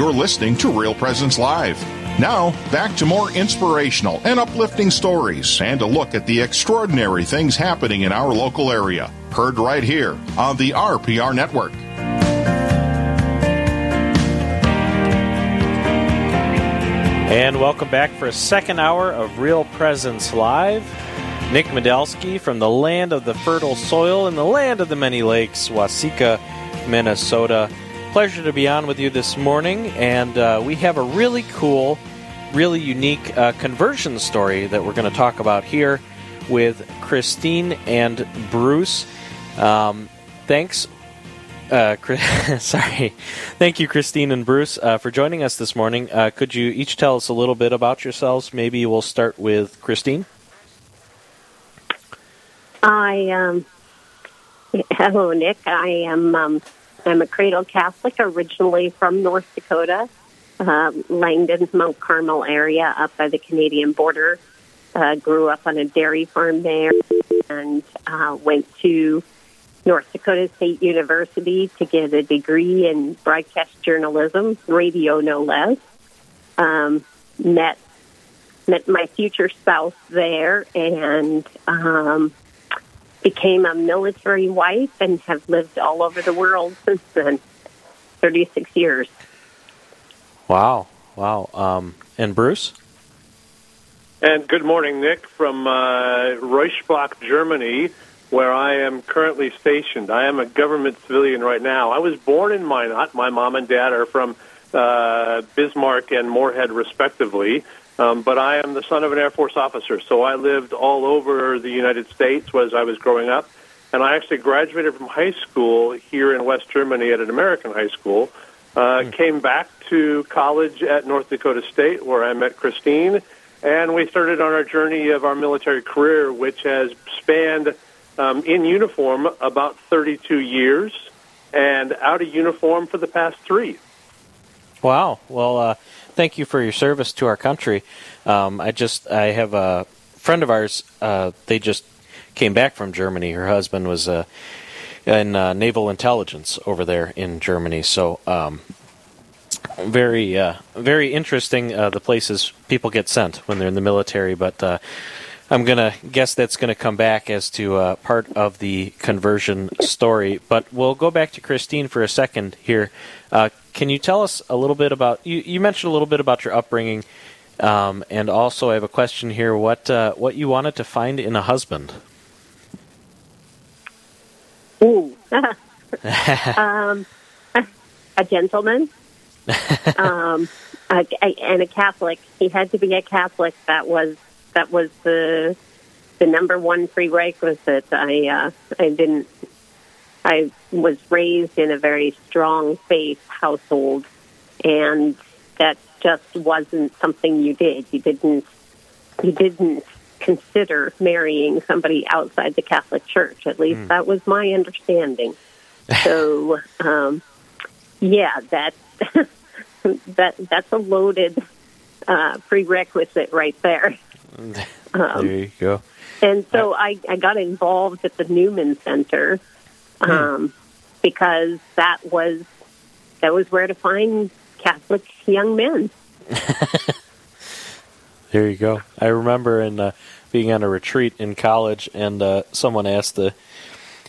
You're listening to Real Presence Live. Now, back to more inspirational and uplifting stories and a look at the extraordinary things happening in our local area. Heard right here on the RPR Network. And welcome back for a second hour of Real Presence Live. Nick Medelsky from the land of the fertile soil and the land of the many lakes, Waseca, Minnesota. Pleasure to be on with you this morning, and uh, we have a really cool, really unique uh, conversion story that we're going to talk about here with Christine and Bruce. Um, thanks uh, sorry. Thank you, Christine and Bruce, uh, for joining us this morning. Uh, could you each tell us a little bit about yourselves? Maybe we'll start with Christine. I um, hello, Nick. I am um, I'm a cradle Catholic, originally from North Dakota, um, Langdon, Mount Carmel area, up by the Canadian border. Uh, grew up on a dairy farm there, and uh, went to North Dakota State University to get a degree in broadcast journalism, radio no less. Um, met met my future spouse there, and um, became a military wife, and have lived all over the world since then. Thirty six years. Wow! Wow! Um, and Bruce. And good morning, Nick, from uh, Reuschbach, Germany where I am currently stationed. I am a government civilian right now. I was born in Minot. My mom and dad are from uh, Bismarck and Moorhead, respectively. Um, but I am the son of an Air Force officer, so I lived all over the United States as I was growing up. And I actually graduated from high school here in West Germany at an American high school. Uh, mm. Came back to college at North Dakota State, where I met Christine, and we started on our journey of our military career, which has spanned um, in uniform about 32 years and out of uniform for the past three. Wow. Well, uh, thank you for your service to our country. Um, I just I have a friend of ours. Uh, they just came back from Germany. Her husband was uh, in uh, naval intelligence over there in Germany. So um, very uh, very interesting uh, the places people get sent when they're in the military. But uh, I'm going to guess that's going to come back as to uh, part of the conversion story. But we'll go back to Christine for a second here. Uh, can you tell us a little bit about, you, you mentioned a little bit about your upbringing, um, and also I have a question here what, uh, what you wanted to find in a husband? Ooh. um, a gentleman. um, a, a, and a Catholic. He had to be a Catholic that was that was the the number one prerequisite. I uh, I didn't. I was raised in a very strong faith household, and that just wasn't something you did. You didn't. You didn't consider marrying somebody outside the Catholic Church. At least mm. that was my understanding. So, um, yeah, that that that's a loaded uh, prerequisite right there. Um, there you go. And so I, I got involved at the Newman Center. Um, hmm. because that was that was where to find Catholic young men. there you go. I remember in uh, being on a retreat in college, and uh, someone asked the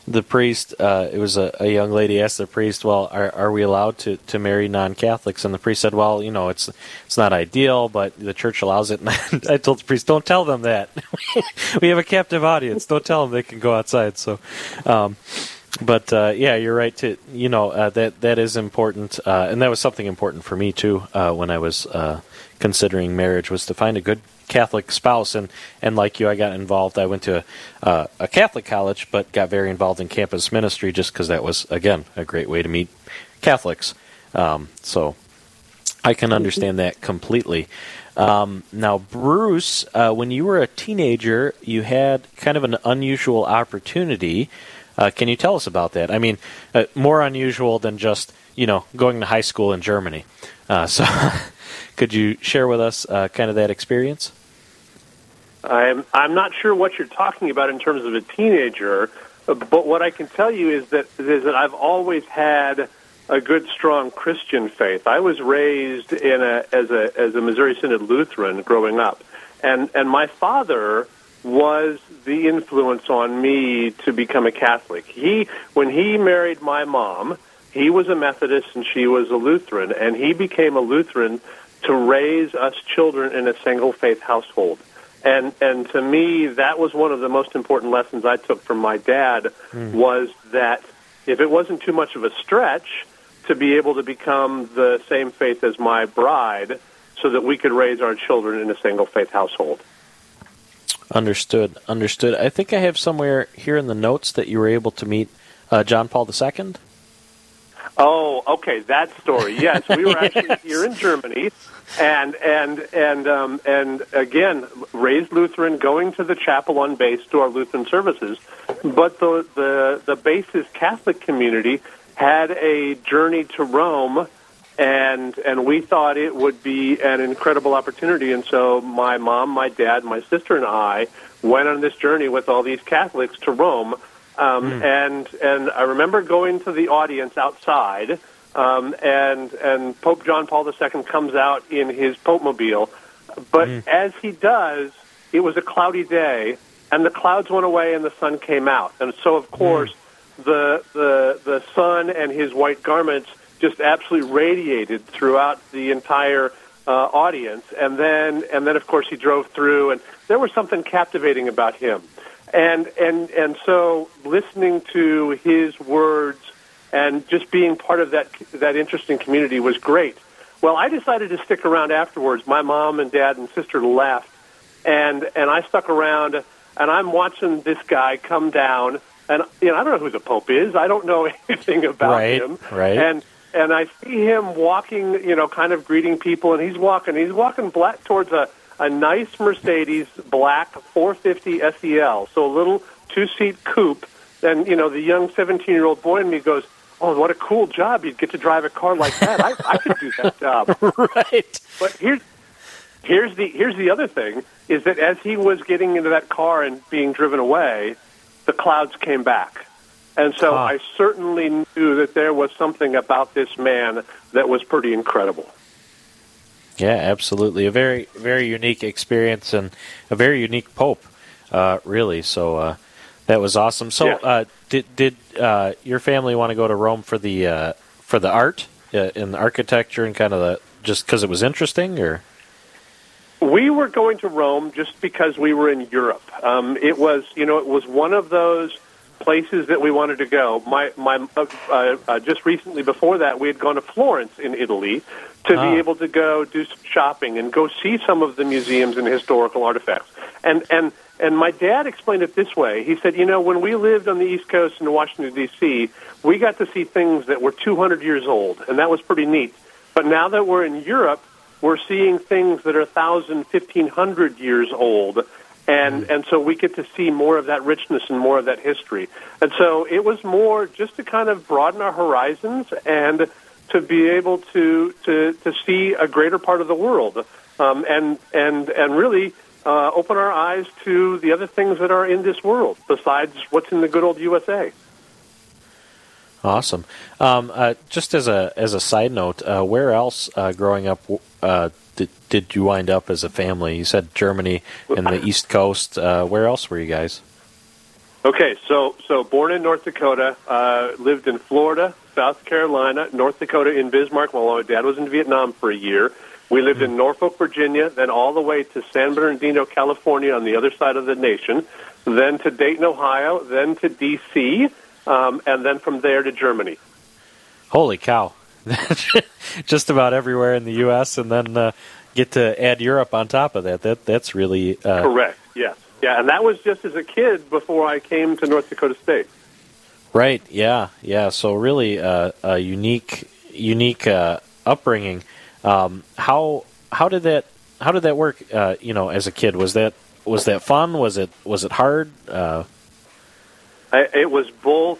the priest, uh, it was a, a, young lady asked the priest, "Well, are, are we allowed to, to marry non-Catholics?" And the priest said, "Well, you know, it's it's not ideal, but the church allows it." And I told the priest, "Don't tell them that. we have a captive audience. Don't tell them they can go outside." So, um, but uh, yeah, you're right. To you know uh, that that is important, uh, and that was something important for me too uh, when I was uh, considering marriage was to find a good Catholic spouse, and and like you, I got involved. I went to a, uh, a Catholic college, but got very involved in campus ministry just because that was again a great way to meet Catholics. Um, so I can understand that completely. Um, now, Bruce, when you were a teenager, you had kind of an unusual opportunity. Uh, can you tell us about that? I mean, uh, more unusual than just you know going to high school in Germany. Uh, so, could you share with us uh, kind of that experience? I'm I'm not sure what you're talking about in terms of a teenager, but what I can tell you is that is that I've always had a good, strong Christian faith. I was raised in a as a as a Missouri Synod Lutheran growing up, and and my father was the influence on me to become a Catholic. He when he married my mom, he was a Methodist and she was a Lutheran, and he became a Lutheran to raise us children in a single faith household. And and to me, that was one of the most important lessons I took from my dad mm. was that if it wasn't too much of a stretch to be able to become the same faith as my bride, so that we could raise our children in a single faith household. Understood. Understood. I think I have somewhere here in the notes that you were able to meet uh, John Paul II. Oh, okay, that story. Yes, we were actually here in Germany, and and and um, and again, raised Lutheran, going to the chapel on base to our Lutheran services, but the the the base's Catholic community had a journey to Rome and and we thought it would be an incredible opportunity. And so my mom, my dad, my sister, and I went on this journey with all these Catholics to Rome. Um, mm. And and I remember going to the audience outside, um, and and Pope John Paul II comes out in his Pope mobile, but mm. as he does, it was a cloudy day, and the clouds went away and the sun came out, and so of course. Mm. The, the the sun and his white garments just absolutely radiated throughout the entire uh, audience. And then, and then, of course, he drove through, and there was something captivating about him. And and and so, listening to his words and just being part of that that interesting community was great. Well, I decided to stick around afterwards. My mom and dad and sister left, and and I stuck around, and I'm watching this guy come down. And you know, I don't know who the Pope is. I don't know anything about right, him. Right. And and I see him walking, you know, kind of greeting people, and he's walking, he's walking black towards a a nice Mercedes black 450 SEL, so a little two seat coupe. And you know, the young 17 year old boy in me goes, "Oh, what a cool job! You'd get to drive a car like that. I, I could do that job." right. But here's here's the here's the other thing is that as he was getting into that car and being driven away, the clouds came back and so I certainly knew that there was something about this man that was pretty incredible. Yeah, absolutely. A very, very unique experience and a very unique Pope, uh, really. So uh, that was awesome. So, uh, did did uh, your family want to go to Rome for the uh, for the art uh, and the architecture and kind of the just because it was interesting, or? We were going to Rome just because we were in Europe. Um, it was, you know, it was one of those places that we wanted to go. My my uh, uh, uh, just recently before that we had gone to Florence in Italy to ah. be able to go do some shopping and go see some of the museums and historical artifacts. And and and my dad explained it this way. He said, you know, when we lived on the East Coast in Washington D.C., we got to see things that were 200 years old, and that was pretty neat. But now that we're in Europe, we're seeing things that are 1,000, 1,500 years old and and so we get to see more of that richness and more of that history. And so it was more just to kind of broaden our horizons and to be able to to to see a greater part of the world, um, and and and really. Uh, open our eyes to the other things that are in this world besides what's in the good old USA. Awesome. Um, uh, just as a as a side note, uh, where else uh, growing up uh, did, did you wind up as a family? You said Germany and the East Coast. Uh, where else were you guys? Okay, so so born in North Dakota, uh, lived in Florida, South Carolina, North Dakota, in Bismarck. While my dad was in Vietnam for a year. We lived in Norfolk, Virginia, then all the way to San Bernardino, California, on the other side of the nation, then to Dayton, Ohio, then to D.C., um, and then from there to Germany. Holy cow! just about everywhere in the U.S. and then uh, get to add Europe on top of that. That that's really uh, correct. Yes, yeah, and that was just as a kid before I came to North Dakota State. Right. Yeah. Yeah. So really, uh, a unique, unique uh, upbringing. Um, how how did that how did that work? Uh, you know, as a kid, was that was that fun? Was it was it hard? Uh, I, it was both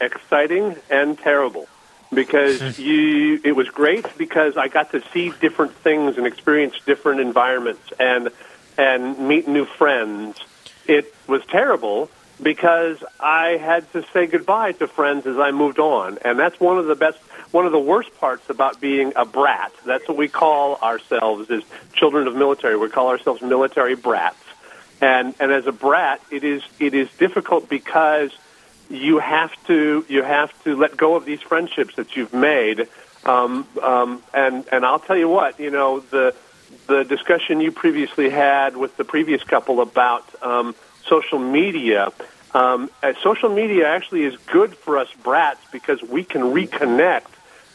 exciting and terrible because you it was great because I got to see different things and experience different environments and and meet new friends. It was terrible because I had to say goodbye to friends as I moved on, and that's one of the best, one of the worst parts about being a brat. That's what we call ourselves as children of military. We call ourselves military brats, and and as a brat, it is it is difficult because you have to you have to let go of these friendships that you've made. Um, um, and and I'll tell you what, you know the the discussion you previously had with the previous couple about um, social media. Um, uh, social media actually is good for us brats because we can reconnect.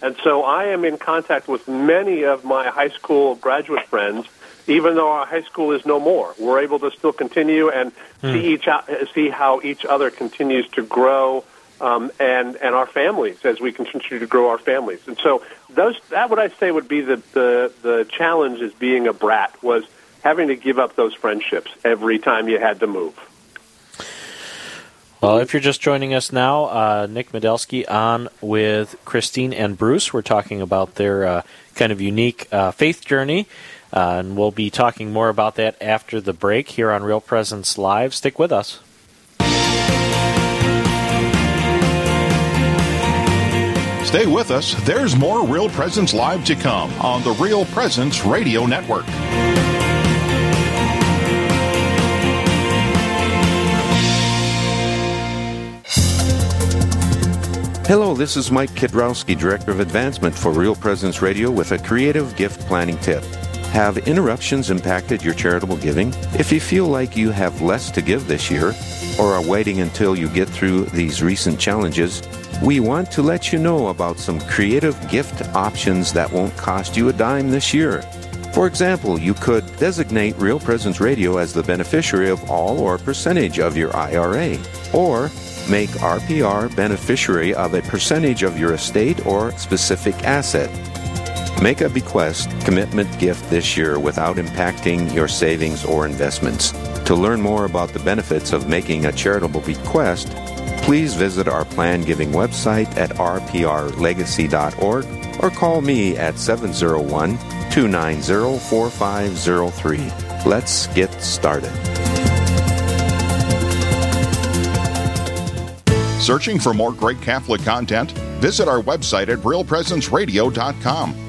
And so I am in contact with many of my high school graduate friends, even though our high school is no more. We're able to still continue and hmm. see each see how each other continues to grow um, and and our families as we continue to grow our families. And so those that what I say would be the the the challenge is being a brat was having to give up those friendships every time you had to move. Well, if you're just joining us now, uh, Nick Medelsky on with Christine and Bruce. We're talking about their uh, kind of unique uh, faith journey. Uh, and we'll be talking more about that after the break here on Real Presence Live. Stick with us. Stay with us. There's more Real Presence Live to come on the Real Presence Radio Network. Hello, this is Mike Kidrowski, Director of Advancement for Real Presence Radio with a creative gift planning tip. Have interruptions impacted your charitable giving? If you feel like you have less to give this year, or are waiting until you get through these recent challenges, we want to let you know about some creative gift options that won't cost you a dime this year. For example, you could designate Real Presence Radio as the beneficiary of all or percentage of your IRA, or make RPR beneficiary of a percentage of your estate or specific asset. Make a bequest commitment gift this year without impacting your savings or investments. To learn more about the benefits of making a charitable bequest, please visit our plan giving website at rprlegacy.org or call me at 701 290 4503. Let's get started. Searching for more great Catholic content? Visit our website at realpresenceradio.com.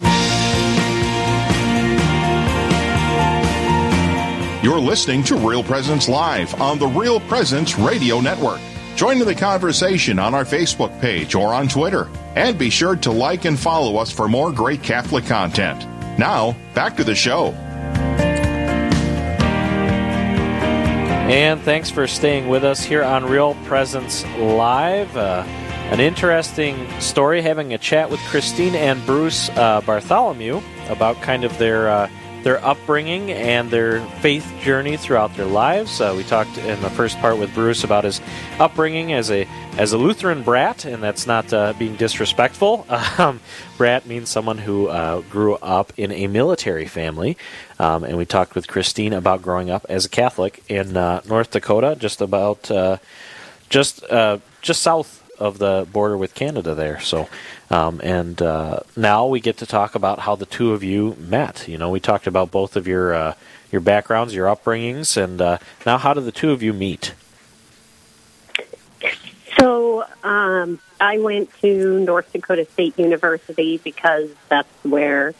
You're listening to Real Presence Live on the Real Presence Radio Network. Join in the conversation on our Facebook page or on Twitter. And be sure to like and follow us for more great Catholic content. Now, back to the show. And thanks for staying with us here on Real Presence Live. Uh, an interesting story having a chat with Christine and Bruce uh, Bartholomew about kind of their. Uh, their upbringing and their faith journey throughout their lives. Uh, we talked in the first part with Bruce about his upbringing as a as a Lutheran brat, and that's not uh, being disrespectful. Um, brat means someone who uh, grew up in a military family, um, and we talked with Christine about growing up as a Catholic in uh, North Dakota, just about uh, just uh, just south of the border with Canada there. So, um, and uh, now we get to talk about how the two of you met. You know, we talked about both of your uh, your backgrounds, your upbringings, and uh, now how did the two of you meet? So, um, I went to North Dakota State University because that's where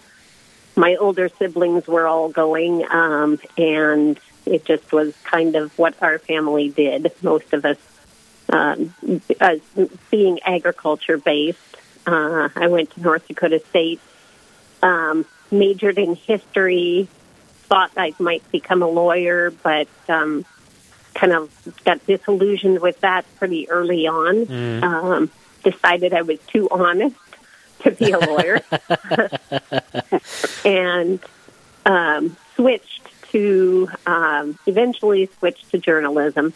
my older siblings were all going, um, and it just was kind of what our family did. Most of us um, being agriculture based. Uh, I went to North Dakota State, um, majored in history, thought I might become a lawyer, but um, kind of got disillusioned with that pretty early on. Mm. Um, decided I was too honest to be a lawyer, and um, switched to um, eventually switched to journalism,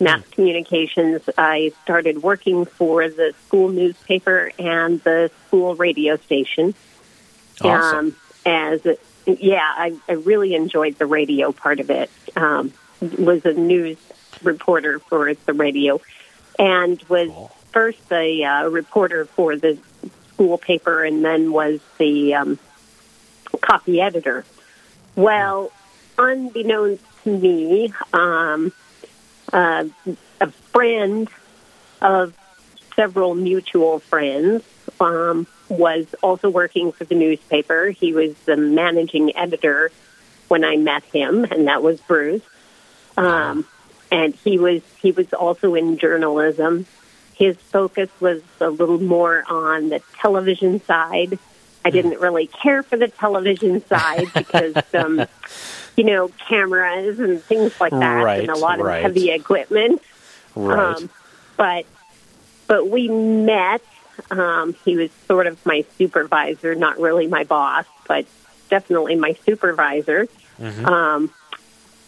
mass communications. I started working for the school newspaper and the school radio station. Awesome. Um, as yeah, I, I really enjoyed the radio part of it. Um, was a news reporter for the radio, and was first a uh, reporter for the school paper, and then was the um, copy editor. Well, unbeknownst to me, um, uh, a friend of several mutual friends um, was also working for the newspaper. He was the managing editor when I met him, and that was Bruce. Um, and he was he was also in journalism. His focus was a little more on the television side. I didn't really care for the television side because, um, you know, cameras and things like that, Right, and a lot of right. heavy equipment. Right. Um, but but we met. Um, he was sort of my supervisor, not really my boss, but definitely my supervisor. Um,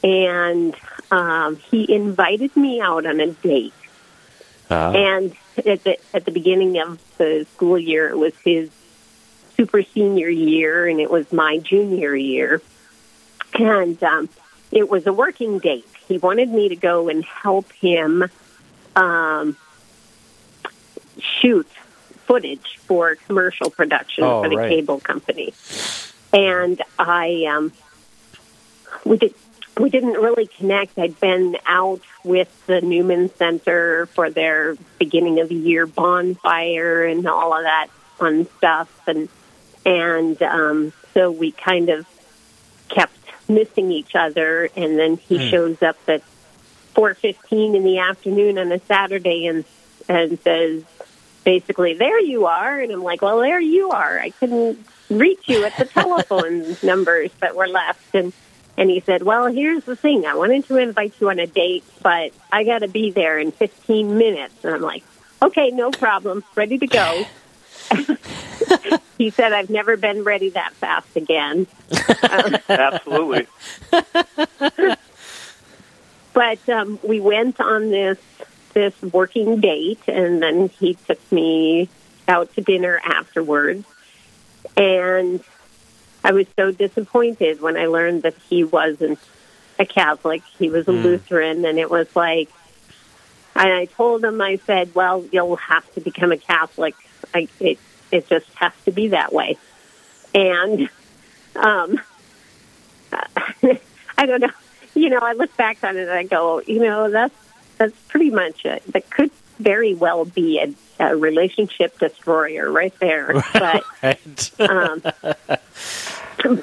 and um, he invited me out on a date. Uh, And at the at the beginning of the school year, it was his super senior year, and it was my junior year. And um, it was a working date. He wanted me to go and help him um, shoot footage for commercial production Oh, for the right. cable company. And I, um, we did. We didn't really connect. I'd been out with the Newman Center for their beginning of the year bonfire and all of that fun stuff, and and um, so we kind of kept missing each other. And then he hmm. shows up at four fifteen in the afternoon on a Saturday and and says basically, "There you are," and I'm like, "Well, there you are. I couldn't reach you at the telephone numbers that were left." And and he said, "Well, here's the thing. I wanted to invite you on a date, but I got to be there in 15 minutes." And I'm like, "Okay, no problem. Ready to go." he said, "I've never been ready that fast again." Absolutely. but um, we went on this this working date, and then he took me out to dinner afterwards. And I was so disappointed when I learned that he wasn't a Catholic; he was a Lutheran, and it was like. And I told him, I said, "Well, you'll have to become a Catholic. I, it it just has to be that way." And um, I don't know. You know, I look back on it and I go, you know, that's that's pretty much it. That could very well be a, a relationship destroyer right there. But right. um,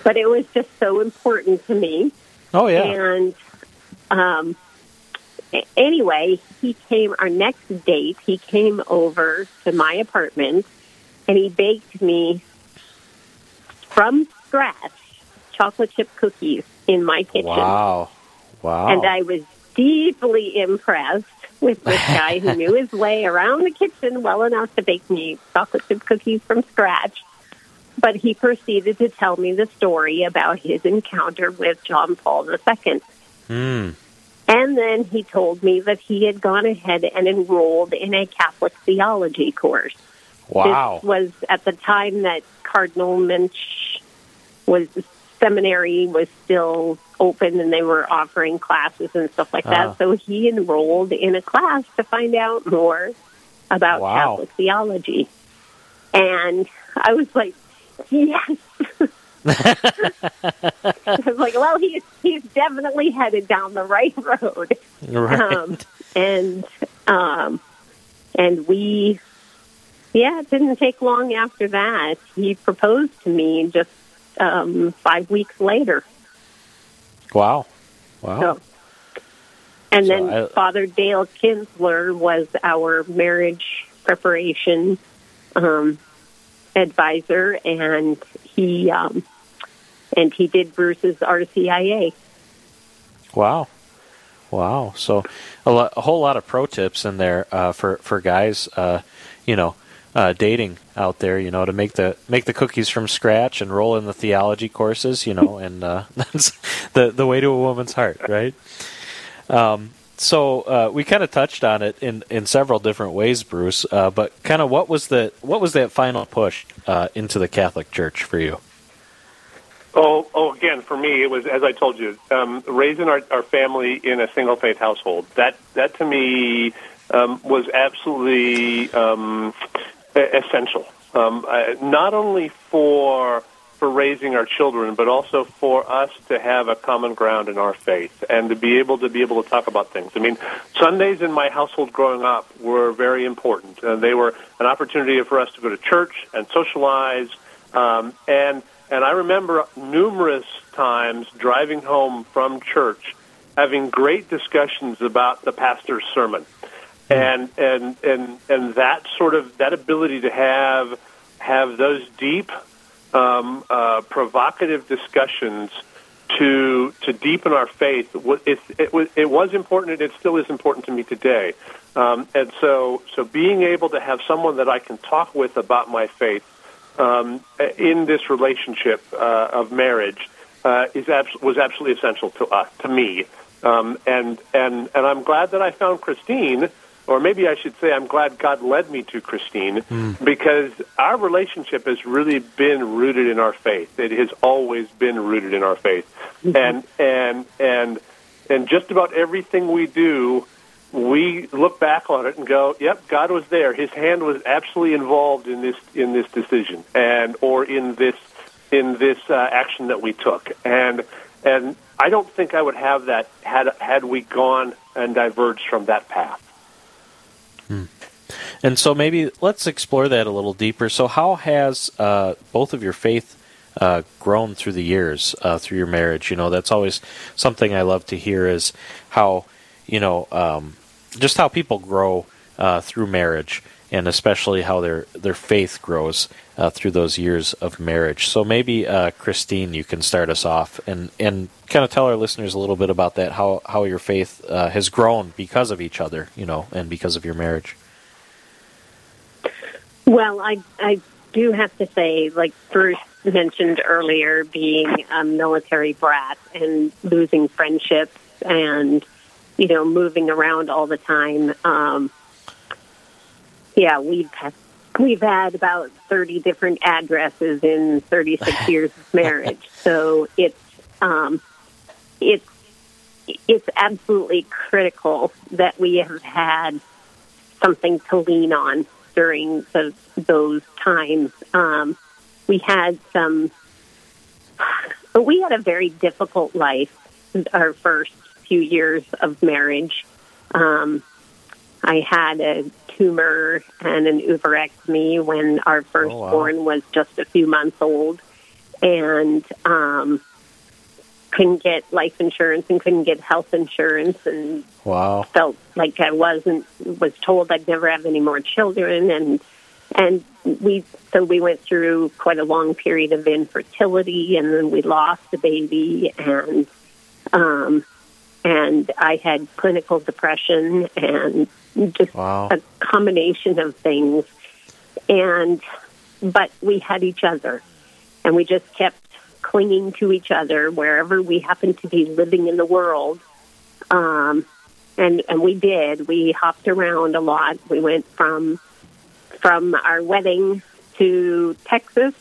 but it was just so important to me. oh yeah. And um, anyway, he came our next date. He came over to my apartment, and he baked me from scratch chocolate chip cookies in my kitchen. Wow. Wow. And I was deeply impressed with this guy who knew his way around the kitchen well enough to bake me chocolate chip cookies from scratch. But he proceeded to tell me the story about his encounter with John Paul II. Hmm. And then he told me that he had gone ahead and enrolled in a Catholic theology course. Wow. This was at the time that Cardinal Muench was seminary was still open and they were offering classes and stuff like that. Ah. So he enrolled in a class to find out more about Wow. Catholic theology. And I was like, yes. I was like, well, he's he's definitely headed down the right road right. um, and um, and we, yeah, it didn't take long after that. He proposed to me just um, five weeks later. wow. Wow. So, and So then I- Father Dale Kinsler was our marriage preparation um, advisor, and he um, and he did Bruce's RCIA. Wow, wow! So a, a whole lot of pro tips in there uh, for for guys, uh, you know, uh, dating out there. You know, to make the make the cookies from scratch and roll in the theology courses. You know, and uh, that's the the way to a woman's heart, right? Um, so uh, we kind of touched on it in, in several different ways, Bruce. Uh, but kind of what was the what was that final push uh, into the Catholic Church for you? Oh, oh, again, for me, it was as I told you, um, raising our, our family in a single faith household. That that to me um, was absolutely um, essential. Um, uh, not only for for raising our children, but also for us to have a common ground in our faith and to be able to be able to talk about things. I mean, Sundays in my household growing up were very important. Uh, they were an opportunity for us to go to church and socialize. Um, and and I remember numerous times driving home from church having great discussions about the pastor's sermon. And and and and that sort of that ability to have have those deep um, uh, provocative discussions to to deepen our faith. It, it, was, it was important, and it still is important to me today. Um, and so, so being able to have someone that I can talk with about my faith um, in this relationship uh, of marriage uh, is abs- was absolutely essential to us, to me. Um, and and and I'm glad that I found Christine or maybe I should say, I'm glad God led me to Christine mm. because our relationship has really been rooted in our faith. It has always been rooted in our faith, mm-hmm. and and and and just about everything we do, we look back on it and go, "Yep, God was there. His hand was absolutely involved in this in this decision, and or in this in this uh, action that we took." And and I don't think I would have that had had we gone and diverged from that path. Hmm. And so maybe let's explore that a little deeper. So, how has uh, both of your faith uh, grown through the years uh, through your marriage? You know, that's always something I love to hear is how you know um, just how people grow uh, through marriage, and especially how their their faith grows uh, through those years of marriage. So maybe uh, Christine, you can start us off and and kind of tell our listeners a little bit about that, how how your faith uh, has grown because of each other, you know, and because of your marriage. Well, I I do have to say, like Bruce mentioned earlier, being a military brat and losing friendships and you know moving around all the time. Um, yeah, we've had, we've had about thirty different addresses in thirty six years of marriage, so it's um, it's it's absolutely critical that we have had something to lean on during the, those times. Um, we had some, we had a very difficult life our first few years of marriage. Um, I had a tumor and an oophorectomy when our firstborn oh, wow. was just a few months old. And um, couldn't get life insurance and couldn't get health insurance and wow felt like I wasn't was told I'd never have any more children and and we so we went through quite a long period of infertility and then we lost a baby and um and I had clinical depression and just wow. a combination of things and but we had each other and we just kept clinging to each other wherever we happened to be living in the world. Um, and and we did. We hopped around a lot. We went from from our wedding to Texas.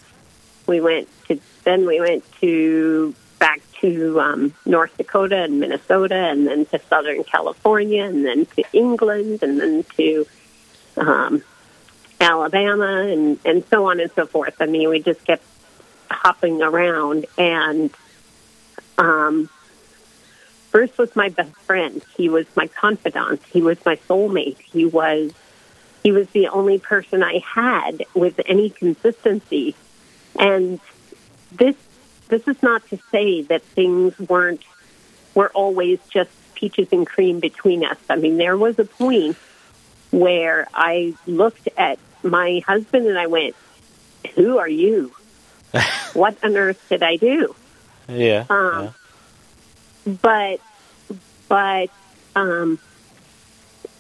We went to then we went to back to um, North Dakota and Minnesota, and then to Southern California, and then to England, and then to um, Alabama, and and so on and so forth. I mean, we just kept hopping around and um Bruce was my best friend. He was my confidant. He was my soulmate. He was he was the only person I had with any consistency. And this this is not to say that things weren't were always just peaches and cream between us. I mean, there was a point where I looked at my husband and I went, who are you? what on earth did I do? Yeah. Um, But, but um,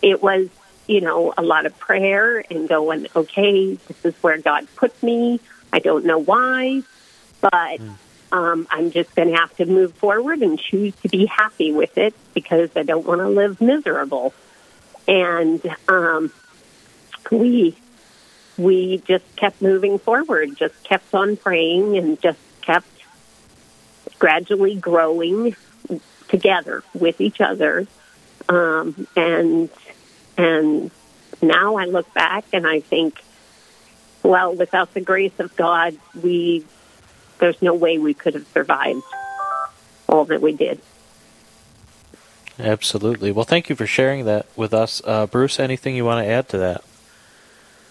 it was, you know, a lot of prayer and going, okay, this is where God put me. I don't know why, but um, I'm just going to have to move forward and choose to be happy with it because I don't want to live miserable. And um, we we just kept moving forward, just kept on praying, and just kept gradually growing together with each other. Um, and and now I look back and I think, well, without the grace of God, we there's no way we could have survived all that we did. Absolutely. Well, thank you for sharing that with us. Uh, Bruce, anything you want to add to that?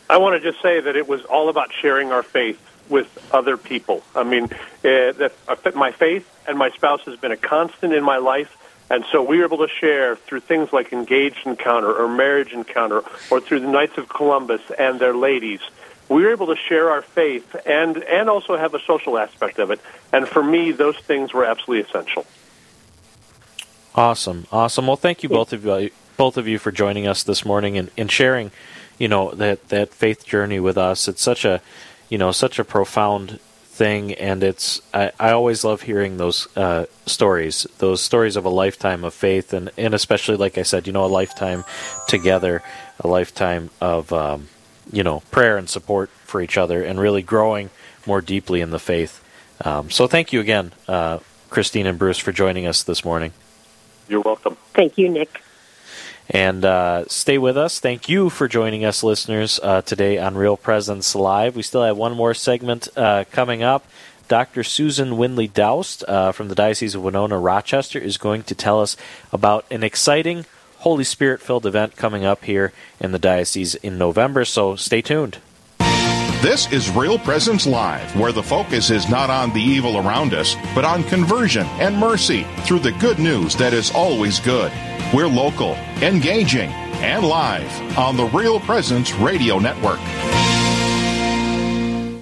I want to just say that it was all about sharing our faith with other people. I mean, uh, that uh, my faith and my spouse has been a constant in my life, and so we were able to share through things like Engaged Encounter or Marriage Encounter or through the Knights of Columbus and their ladies. We were able to share our faith and, and also have a social aspect of it. And for me, those things were absolutely essential. Awesome, awesome. Well, thank you both of you, both of you for joining us this morning and, and sharing, you know, that that faith journey with us. It's such a, you know, such a profound thing, and it's I, I always love hearing those uh, stories, those stories of a lifetime of faith, and and especially like I said, you know, a lifetime together, a lifetime of um, you know prayer and support for each other, and really growing more deeply in the faith. Um, so thank you again, uh, Christine and Bruce, for joining us this morning. You're welcome. Thank you, Nick. And uh, stay with us. Thank you for joining us, listeners, uh, today on Real Presence Live. We still have one more segment uh, coming up. Dr. Susan Windley-Daoust uh, from the Diocese of Winona Rochester is going to tell us about an exciting Holy Spirit filled event coming up here in the diocese in November. So stay tuned. This is Real Presence Live, where the focus is not on the evil around us, but on conversion and mercy through the good news that is always good. We're local, engaging, and live on the Real Presence Radio Network.